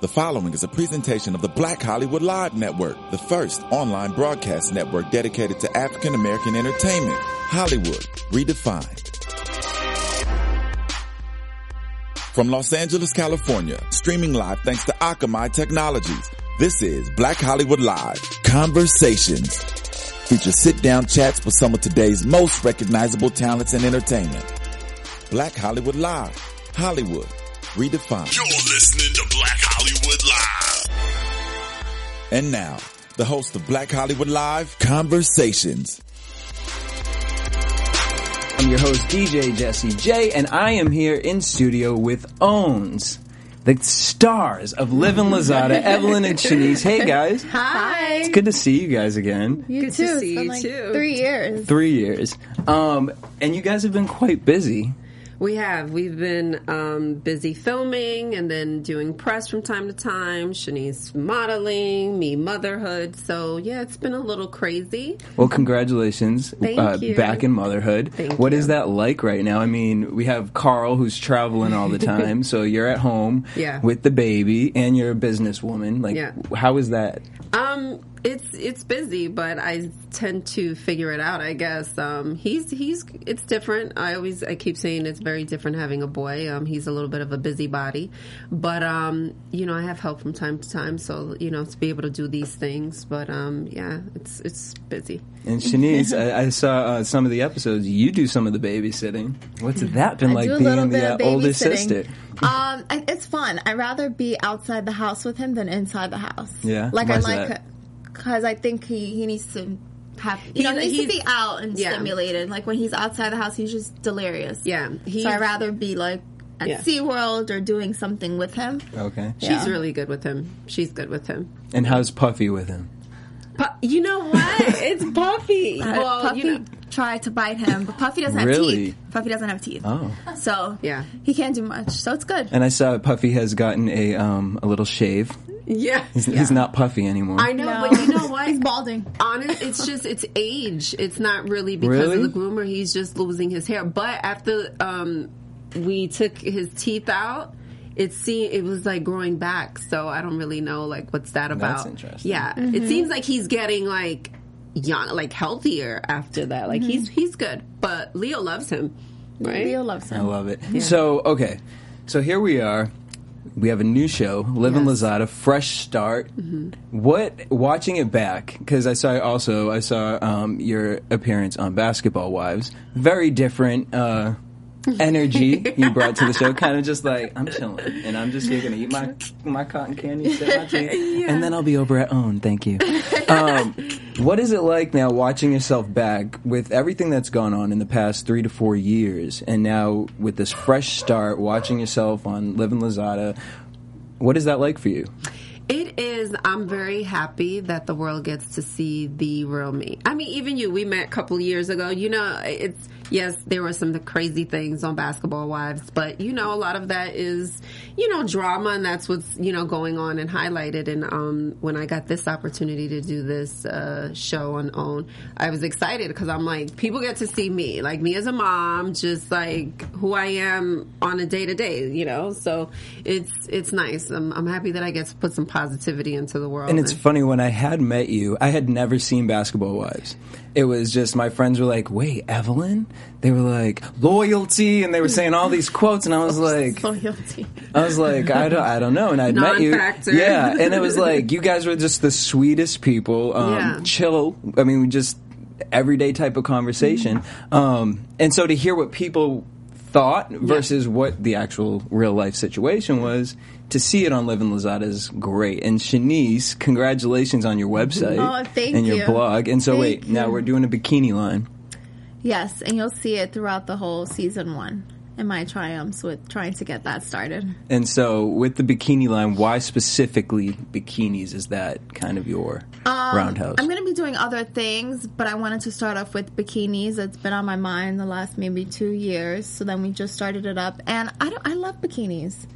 The following is a presentation of the Black Hollywood Live Network, the first online broadcast network dedicated to African American entertainment. Hollywood redefined. From Los Angeles, California, streaming live thanks to Akamai Technologies. This is Black Hollywood Live Conversations. Feature sit down chats with some of today's most recognizable talents in entertainment. Black Hollywood Live. Hollywood redefined. You're listening to Black Hollywood Live. And now, the host of Black Hollywood Live Conversations. I'm your host, DJ Jesse J, and I am here in studio with Owns, the stars of Livin' Lozada, Evelyn and Shanice. Hey guys. Hi. It's good to see you guys again. You Good too. to see It's been you like too. Three years. Three years. Um, and you guys have been quite busy. We have. We've been um, busy filming and then doing press from time to time. Shanice modeling, me motherhood. So yeah, it's been a little crazy. Well, congratulations. Thank uh, you. Back in motherhood. Thank What you. is that like right now? I mean, we have Carl who's traveling all the time, so you're at home Yeah. with the baby and you're a businesswoman. Like, Yeah. how is that? Um, it's it's busy, but I tend to figure it out. I guess. Um, he's he's it's different. I always I keep saying it's very different having a boy. Um, he's a little bit of a busybody, but um, you know I have help from time to time, so you know to be able to do these things. But um, yeah, it's it's busy. And Shanice, I, I saw uh, some of the episodes. You do some of the babysitting. What's that been I like do a little being the of uh, older sister? Um, it's fun. I'd rather be outside the house with him than inside the house. Yeah? Like Why's I like that? Because I think he he needs to have you He's- know he needs to be out and yeah. stimulated. Like when he's outside the house, he's just delirious. Yeah, he's, So I'd rather be like at Yeah. SeaWorld or doing something with him. Okay. She's Yeah. really good with him. She's good with him. And how's Puffy with him? Pu- you know what? it's Puffy. Uh, well, Puffy you know, tried to bite him, but Puffy doesn't have Really? teeth. Puffy doesn't have teeth. Oh. So Yeah. he can't do much. So it's good. And I saw Puffy has gotten a um a little shave. Yeah. He's, he's not Puffy anymore. I know, but you know what? He's balding. Honest, it's just it's age. It's not really because Really? of the groomer. He's just losing his hair. But after um, we took his teeth out, it seemed it was like growing back. So I don't really know like what's that about. That's interesting. Yeah, it seems like he's getting like young, like healthier after that. Like he's he's good. But Leo loves him, right? Leo loves him. I love it. So okay, so here we are. We have a new show, Livin' Lozada, fresh start. What watching it back because I saw also I saw um, your appearance on Basketball Wives. Very different uh, energy you brought to the show. Kind of just like I'm chilling and I'm just here gonna eat my my cotton candy, sip my tea, and then I'll be over at Own. Thank you. Um, what is it like now watching yourself back with everything that's gone on in the past three to four years, and now with this fresh start, watching yourself on Livin' Lozada? What is that like for you? It is. I'm very happy that the world gets to see the real me. I mean, even you. We met a couple years ago. You know, it's yes, there were some crazy things on Basketball Wives, but you know, a lot of that is you know drama, and that's what's you know going on and highlighted. And um, when I got this opportunity to do this uh, show on Own, I was excited because I'm like, people get to see me, like me as a mom, just like who I am on a day to day. You know, so it's it's nice. I'm, I'm happy that I get to put some positivity into the world. And it's funny when I had met you, I had never seen Basketball Wives. It was just my friends were like, "Wait, Evelyn?" They were like, "Loyalty," and they were saying all these quotes, and I was like, Loyalty. I was like, I don't, I don't know. And I'd met you. Yeah. And it was like, you guys were just the sweetest people. Um, Yeah. Chill. I mean, we just everyday type of conversation. Um, and so to hear what people thought versus what the actual real life situation was, to see it on Livin' Lozada is great. And Shanice, congratulations on your website Oh, and your you. blog. And so Thank wait, now we're doing a bikini line. Yes, and you'll see it throughout the whole season one in my triumphs with trying to get that started. And so with the bikini line, why specifically bikinis? Is that kind of your roundhouse? Um, I'm going to be doing other things, but I wanted to start off with bikinis. It's been on my mind the last maybe two years. So then we just started it up, and I I love bikinis.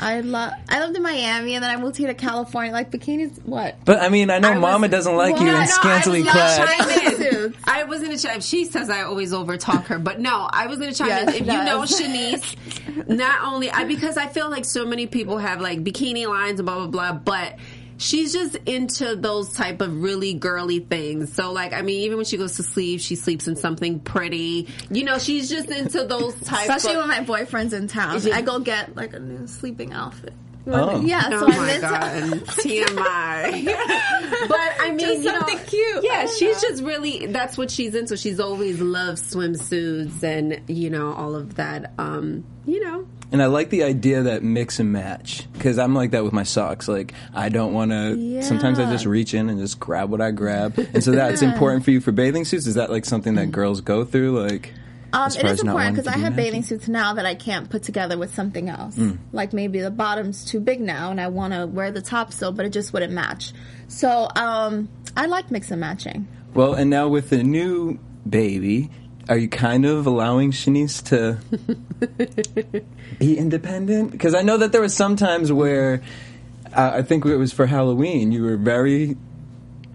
I love. I lived in Miami, and then I moved here to California. Like bikinis, what? But I mean, I know I was- Mama doesn't like Well, you I in know, scantily I love clad. China suits. I was gonna chime. She says I always overtalk her, but no, I was gonna chime Yes, in. she If you know does. Shanice, not only I because I feel like so many people have like bikini lines and blah blah blah, but she's just into those type of really girly things. So like, I mean, even when she goes to sleep, she sleeps in something pretty. You know, she's just into those type. Especially of, when my boyfriend's in town. I go get like a new sleeping outfit. Oh. Yeah, Oh so my I'm into. god, TMI. but I mean, Just you know, cute. Yeah, she's know. just really that's what she's into. She's always loved swimsuits and you know all of that. Um, you know, And I like the idea that mix and match because I'm like that with my socks. Like I don't want to. Sometimes I just reach in and just grab what I grab, and so that's important for you for bathing suits. Is that like something that girls go through? Like, Um, as it far is as not important because I have bathing suits now that I can't put together with something else. Mm. Like maybe the bottom's too big now, and I want to wear the top still, but it just wouldn't match. So um, I like mix and matching. Well, and now with the new baby, are you kind of allowing Shanice to be independent? Because I know that there was some times where uh, I think it was for Halloween. You were very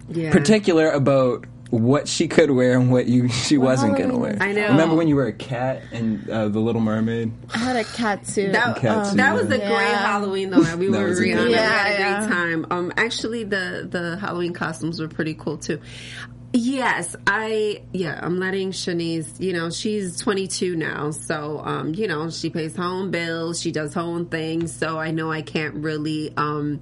yeah. particular about what she could wear and what you she wasn't going to wear. I know. Remember when you were a cat and uh, the Little Mermaid? I had a cat suit. That, Cat suit, that was a yeah. great Halloween though. We That were was a Rihanna. good We one. had a Yeah, great time. Um, actually, the the Halloween costumes were pretty cool too. Yes, I yeah, I'm letting Shanice, you know, she's 22 now, so um, you know, she pays her own bills, she does her own things, so I know I can't really um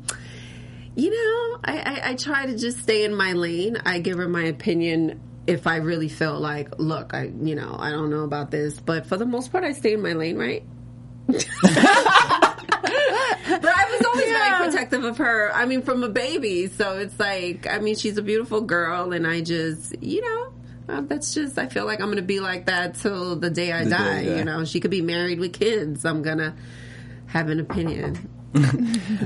you know, I, I, I try to just stay in my lane. I give her my opinion if I really feel like, look, I you know, I don't know about this, but for the most part I stay in my lane, right? But I was always Yeah. very protective of her. I mean, from a baby. So it's like, I mean, she's a beautiful girl, and I just, you know, uh, that's just. I feel like I'm gonna be like that till the day I The die. you die. You know, she could be married with kids. I'm gonna have an opinion.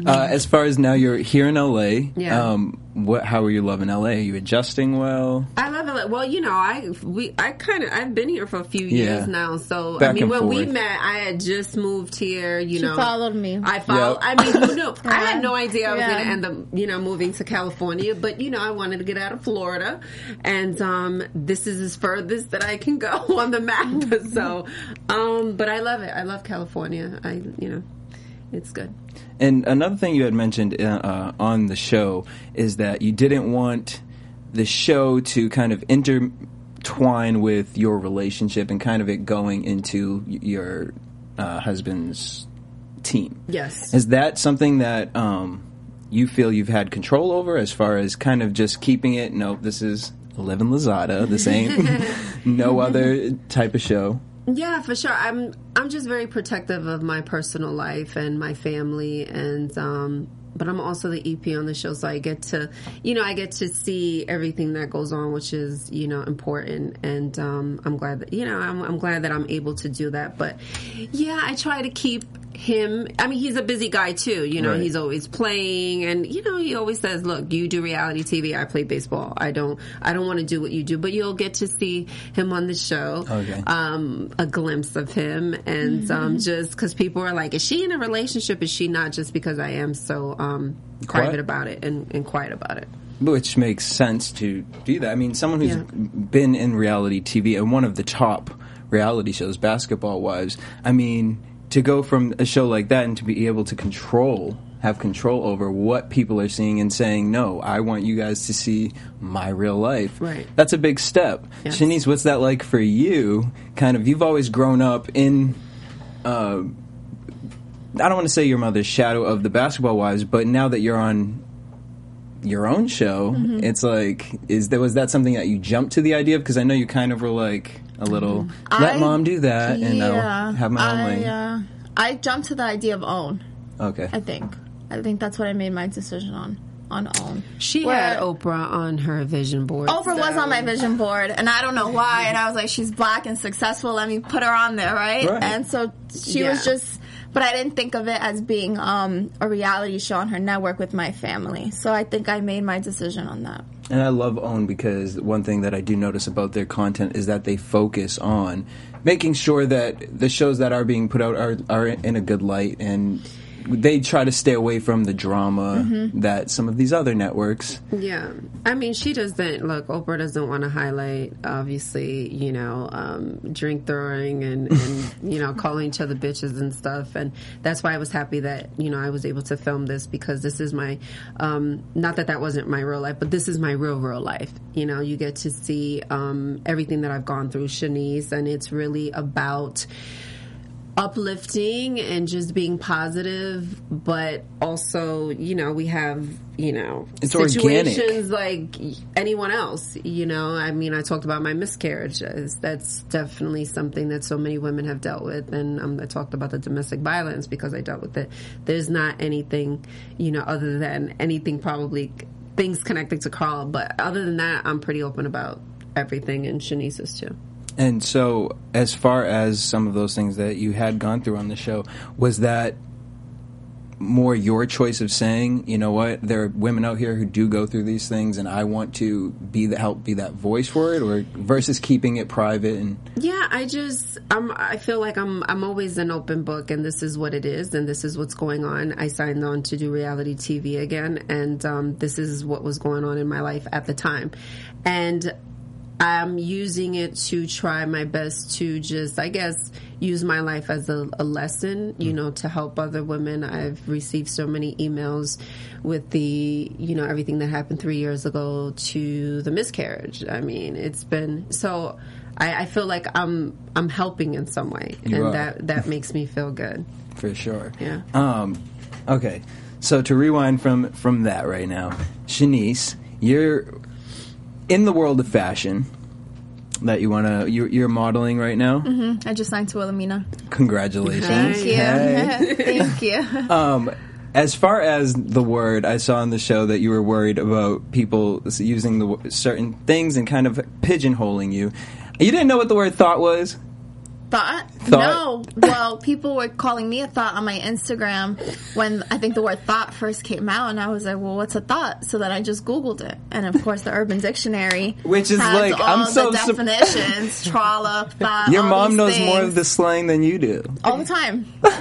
Uh, as far as now, you're here in LA. Yeah. Um, what? How are you loving LA? Are you adjusting well? I love it. Well, you know, I we I kind of I've been here for a few Yeah. years now. So Back I mean, and when we met, I had just moved here. You She know, followed me. I followed. Yep. I mean, who knew? I had no idea I was Yeah. going to end up, you know, moving to California. But you know, I wanted to get out of Florida, and um, this is as furthest that I can go on the map. so, um, but I love it. I love California. I, you know, it's good. And another thing you had mentioned uh, uh, on the show is that you didn't want the show to kind of intertwine with your relationship and kind of it going into your uh, husband's team. Yes. Is that something that um, you feel you've had control over as far as kind of just keeping it? No, this is Livin' Lozada. This ain't no other type of show. Yeah, for sure. I'm I'm just very protective of my personal life and my family and um but I'm also the EP on the show so I get to you know, I get to see everything that goes on which is, you know, important and um I'm glad that you know, I'm I'm glad that I'm able to do that. But yeah, I try to keep him I mean he's a busy guy too, you know, Right. he's always playing and you know, he always says, Look, you do reality TV, I play baseball. I don't I don't want to do what you do, but you'll get to see him on the show Okay. um, a glimpse of him, and um, just because people are like, "Is she in a relationship? Is she not?" Just because I am so um, Quiet? private about it and, and quiet about it. Which makes sense to do that. I mean, someone who's Yeah. been in reality TV and one of the top reality shows, Basketball Wives. I mean, to go from a show like that and to be able to control, have control over what people are seeing and saying, no, I want you guys to see my real life. Right. That's a big step. Yes. Shanice, what's that like for you? Kind of, you've always grown up in. Uh, I don't want to say your mother's shadow of the basketball wives, but now that you're on your own show, Mm-hmm. it's like, is there was that something that you jumped to the idea of? Because I know you kind of were like a little, let Mm-hmm. I- mom do that, and I'll have my own I, lane. uh, I jumped to the idea of own. okay, I think. I think that's what I made my decision on. On own. She Where- had Oprah on her vision board. Oprah was on my vision board, and I don't know why. And I was like, she's black and successful. Let me put her on there, right? Right. And so she was just, but I didn't think of it as being um, a reality show on her network with my family. So I think I made my decision on that. And I love OWN because one thing that I do notice about their content is that they focus on making sure that the shows that are being put out are are in a good light and they try to stay away from the drama Mm-hmm. that some of these other networks. Yeah, I mean, she doesn't look. Oprah doesn't want to highlight, obviously, you know, um, drink throwing and, and you know, calling each other bitches and stuff. And that's why I was happy that you know I was able to film this because this is my, um, not that that wasn't my real life, but this is my real real life. You know, you get to see um, everything that I've gone through, Shanice, and it's really about uplifting and just being positive, but also, you know, we have, you know, It's organic. situations like anyone else, you know. I mean, I talked about my miscarriages. That's definitely something that so many women have dealt with. And um, I talked about the domestic violence because I dealt with it. There's not anything, you know, other than anything probably things connected to Carl. But other than that, I'm pretty open about everything and Shanice is too. And so, as far as some of those things that you had gone through on the show, was that more your choice of saying, you know what, there are women out here who do go through these things, and I want to be the help, be that voice for it, or versus keeping it private and Yeah, I just I'm I feel like I'm I'm always an open book and this is what it is and this is what's going on. I signed on to do reality TV again and um, this is what was going on in my life at the time. And I'm using it to try my best to just, I guess, use my life as a, a lesson, you know, to help other women. I've received so many emails with the, you know, everything that happened three years ago to the miscarriage. I mean, it's been so. I, I feel like I'm I'm helping in some way, You and are. that that makes me feel good. for sure. Yeah. Um, okay, so to rewind from from that right now, Shanice, you're in the world of fashion. That you want to, you're, you're modeling right now. I just signed to Wilhelmina. Congratulations! Thank you. Hey. Thank you. Um, as far as the word, I saw on the show that you were worried about people using the w- certain things and kind of pigeonholing you. You didn't know what the word thought was. Thought? Thought? No. Well, people were calling me a thought on my Instagram when I think the word thought first came out, and I was like, "Well, what's a thought?" So then I just Googled it, and of course, the Urban Dictionary, Which is has like, all I'm so the sup- definitions, trollop, thought. Your all mom these knows more of the slang than you do. all the time.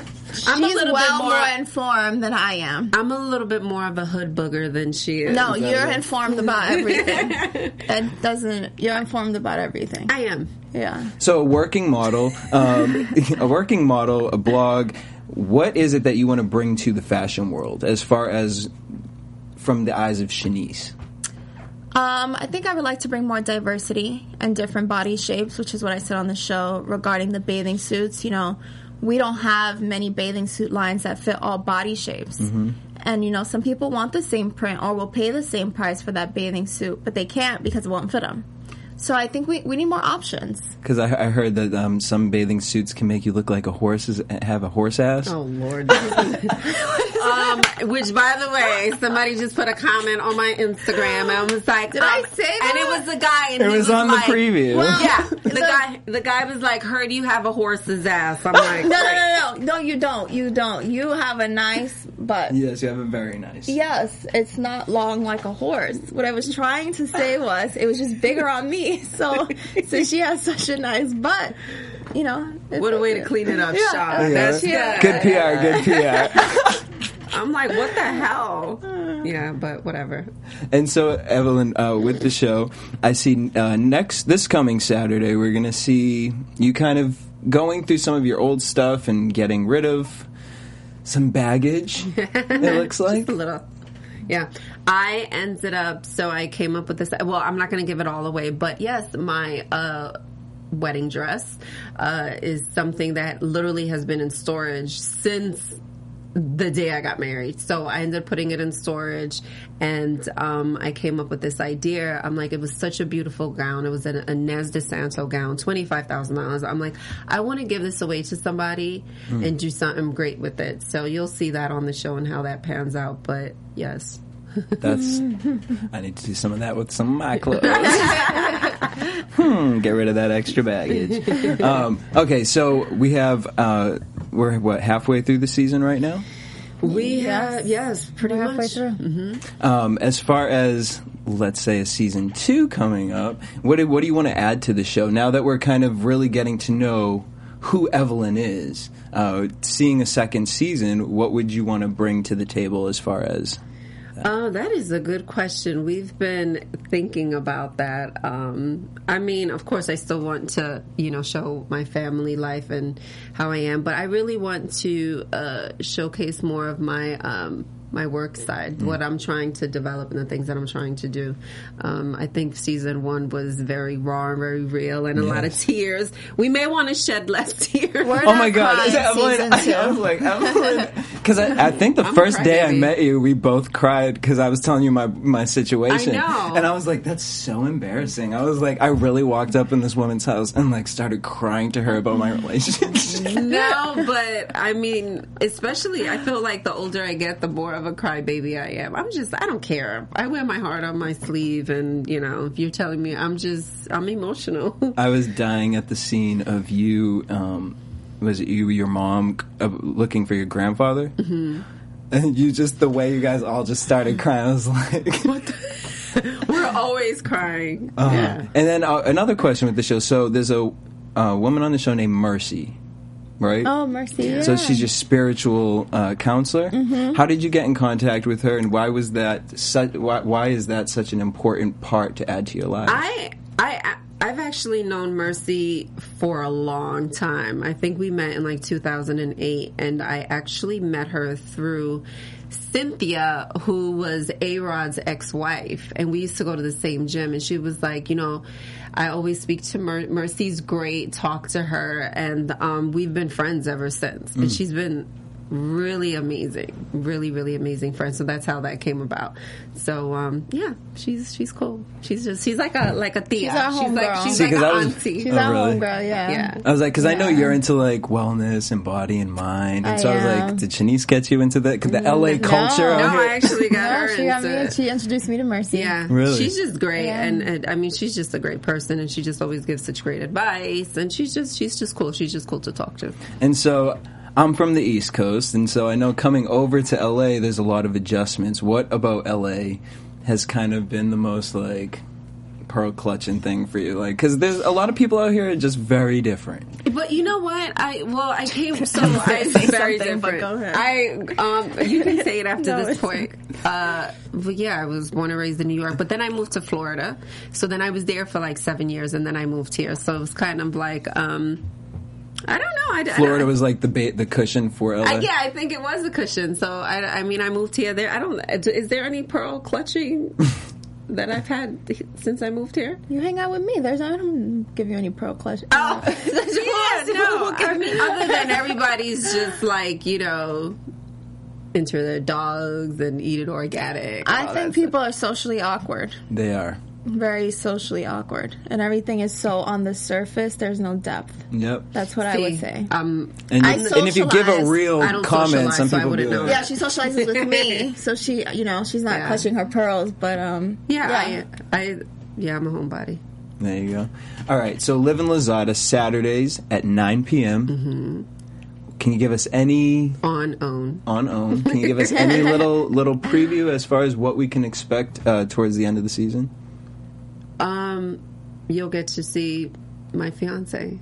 I'm a little well bit more. more informed than I am. I'm a little bit more of a hood booger than she is. No, you're informed about everything. that doesn't. You're informed about everything. I am. Yeah. So, a working model, um, a working model, a blog. What is it that you want to bring to the fashion world, as far as from the eyes of Shanice? Um, I think I would like to bring more diversity and different body shapes, which is what I said on the show regarding the bathing suits. You know, we don't have many bathing suit lines that fit all body shapes. And, you know, some people want the same print or will pay the same price for that bathing suit, but they can't because it won't fit them. So I think we, we need more options. Because I, I heard that um, some bathing suits can make you look like a horse, have a horse ass. Oh Lord. um, which, by the way, somebody just put a comment on my Instagram, and I was like, Did I um, say And it was a guy, and It he was on the like, preview. Well- Yeah, the So- guy, the guy was like, "Heard you have a horse's ass." I'm like, No, no, no, no, no, you don't. You don't. You have a nice butt. Yes, you have a very nice. Yes, it's not long like a horse. What I was trying to say was it was just bigger on me. So since she has such a nice butt, you know. What a way to clean it up, Yeah. Sean. Yeah. That's Yeah. Good PR, good PR. I'm like, what the hell? Yeah, but whatever. And so, Evelyn, uh, with the show, I see uh, next this coming Saturday we're going to see you kind of going through some of your old stuff and getting rid of some baggage. it looks like. a little. Yeah, I ended up. So I came up with this. Well, I'm not going to give it all away, but yes, my uh, wedding dress uh, is something that literally has been in storage since the day I got married. So I ended up putting it in storage, and um, I came up with this idea. I'm like, it was such a beautiful gown. It was a, Inès Di Santo gown, twenty five thousand dollars. I'm like, I want to give this away to somebody and do something great with it. So you'll see that on the show and how that pans out. But yes. That's. I need to do some of that with some of my clothes. hmm, get rid of that extra baggage. Um, okay, so we have. Uh, we're what halfway through the season right now. We Yes. have, yes, pretty We're halfway much. through. Um, as far as let's say a season two coming up, what do, what do you want to add to the show now that we're kind of really getting to know who Evelyn is, uh, seeing a second season, what would you want to bring to the table as far as? Oh, that is a good question. We've been thinking about that. Um, I mean, of course, I still want to, you know, show my family life and how I am, but I really want to uh, showcase more of my um, my work side, what I'm trying to develop, and the things that I'm trying to do. Um, I think season one was very raw and very real, and a lot of tears. We may want to shed less tears. We're Oh not my God! crying Is that Evelyn? season I, two. I was like Evelyn because I, I think the I'm a first day I met you, we both cried because I was telling you my my situation, I know. and I was like, "That's so embarrassing." I was like, I really walked up in this woman's house and like started crying to her about my relationship. no, but I mean, especially I feel like the older I get, the more of a crybaby I am. I'm just, I don't care. I wear my heart on my sleeve, and you know, if you're telling me, I'm just, I'm emotional. I was dying at the scene of you. Um, was it you, your mom, uh, looking for your grandfather? Mm-hmm. And you just the way you guys all just started crying. I was like, We're always crying. Uh-huh. Yeah. And then uh, another question with the show. So there's a uh, woman on the show named Mercy, right? Oh, mercy. Yeah. So she's your spiritual uh, counselor. Mm-hmm. How did you get in contact with her, and why was that? Such, why, why is that such an important part to add to your life? I, I, I've actually known Mercy for a long time. I think we met in like 2008, and I actually met her through Cynthia, who was A Rod's ex wife, and we used to go to the same gym. And she was like, you know, I always speak to Mer- Mercy's great, talk to her, and um, we've been friends ever since. And she's been really amazing, really, really amazing friend. So that's how that came about. So um, yeah, she's she's cool. She's just she's like a like a tia. She's our she's like homegirl. she's See, like 'cause an I was- auntie. She's Oh, our really? homegirl, yeah. yeah. I was like, because I know you're into like wellness and body and mind, and I so I was like, did Shanice get you into the, 'cause the LA culture? No. I actually got No, her she got me. it. She introduced me to Mercy. Yeah, Really? She's just great, Yeah. and, and I mean, she's just a great person, and she just always gives such great advice, and she's just she's just cool. She's just cool to talk to. And so I'm from the East Coast, and so I know coming over to LA, there's a lot of adjustments. What about LA has kind of been the most like pearl clutching thing for you? Like, because there's a lot of people out here are just very different. But you know what? I well, I came so I say very something, but different. go ahead. I um, you can say it after No, this point. Uh, but yeah, I was born and raised in New York, but then I moved to Florida. So then I was there for like seven years, and then I moved here. So it was kind of like um, I don't know. I, I- Florida was like the ba- the cushion for LA. I, yeah, I think it was the cushion. So I, I mean, I moved here. There, I don't. Uh, is there any pearl clutching that I've had since I moved here? You hang out with me. There's I don't give you any pearl clutch. Oh, yeah, no. I mean, other than everybody's just like you know into their dogs and eat it organic. I think that people are socially awkward. They are. Very socially awkward. And everything is so on the surface, there's no depth. Yep. That's what I would say. Um, And, I and if you give a socialize. real I don't comment, socialize, some so I people wouldn't do know. yeah, she socializes with me, so she, you know, she's not Yeah. clutching her pearls, but um, yeah, I, I, yeah, I'm a homebody. There you go. All right, so Livin' Lozada Saturdays at 9 p.m. Mm-hmm. Can you give us any On own. on own? Can you give us any little little preview as far as what we can expect uh, towards the end of the season? Um, you'll get to see my fiance.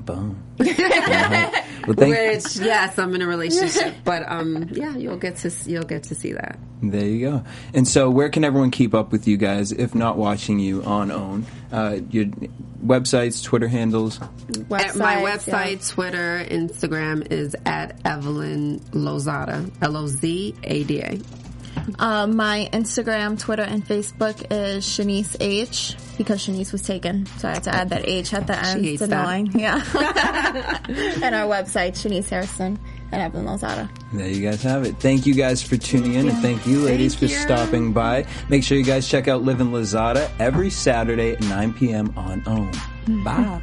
Boom. Uh-huh. Well, thank, Which, yes, I'm in a relationship, but um, yeah, you'll get to you'll get to see that. there you go. And so, where can everyone keep up with you guys if not watching you on OWN? Uh, your websites, Twitter handles. websites, At my yeah. website, Twitter, Instagram is at Evelyn Lozada, L O Z A D A. Um, my Instagram, Twitter, and Facebook is Shanice H because Shanice was taken, so I had to add that H at the end. hates It's that. Yeah. and our website, Shanice Hairston and Evelyn Lozada. There you guys have it. Thank you guys for tuning in, and thank you, ladies, Thank for you. stopping by. Make sure you guys check out Livin' Lozada every Saturday at 9 p.m. on OWN. Bye.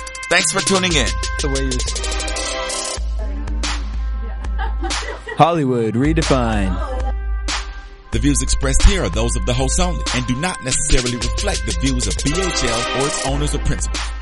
Thanks for tuning in. The way you Hollywood redefined. The views expressed here are those of the host only and do not necessarily reflect the views of BHL or its owners or principals.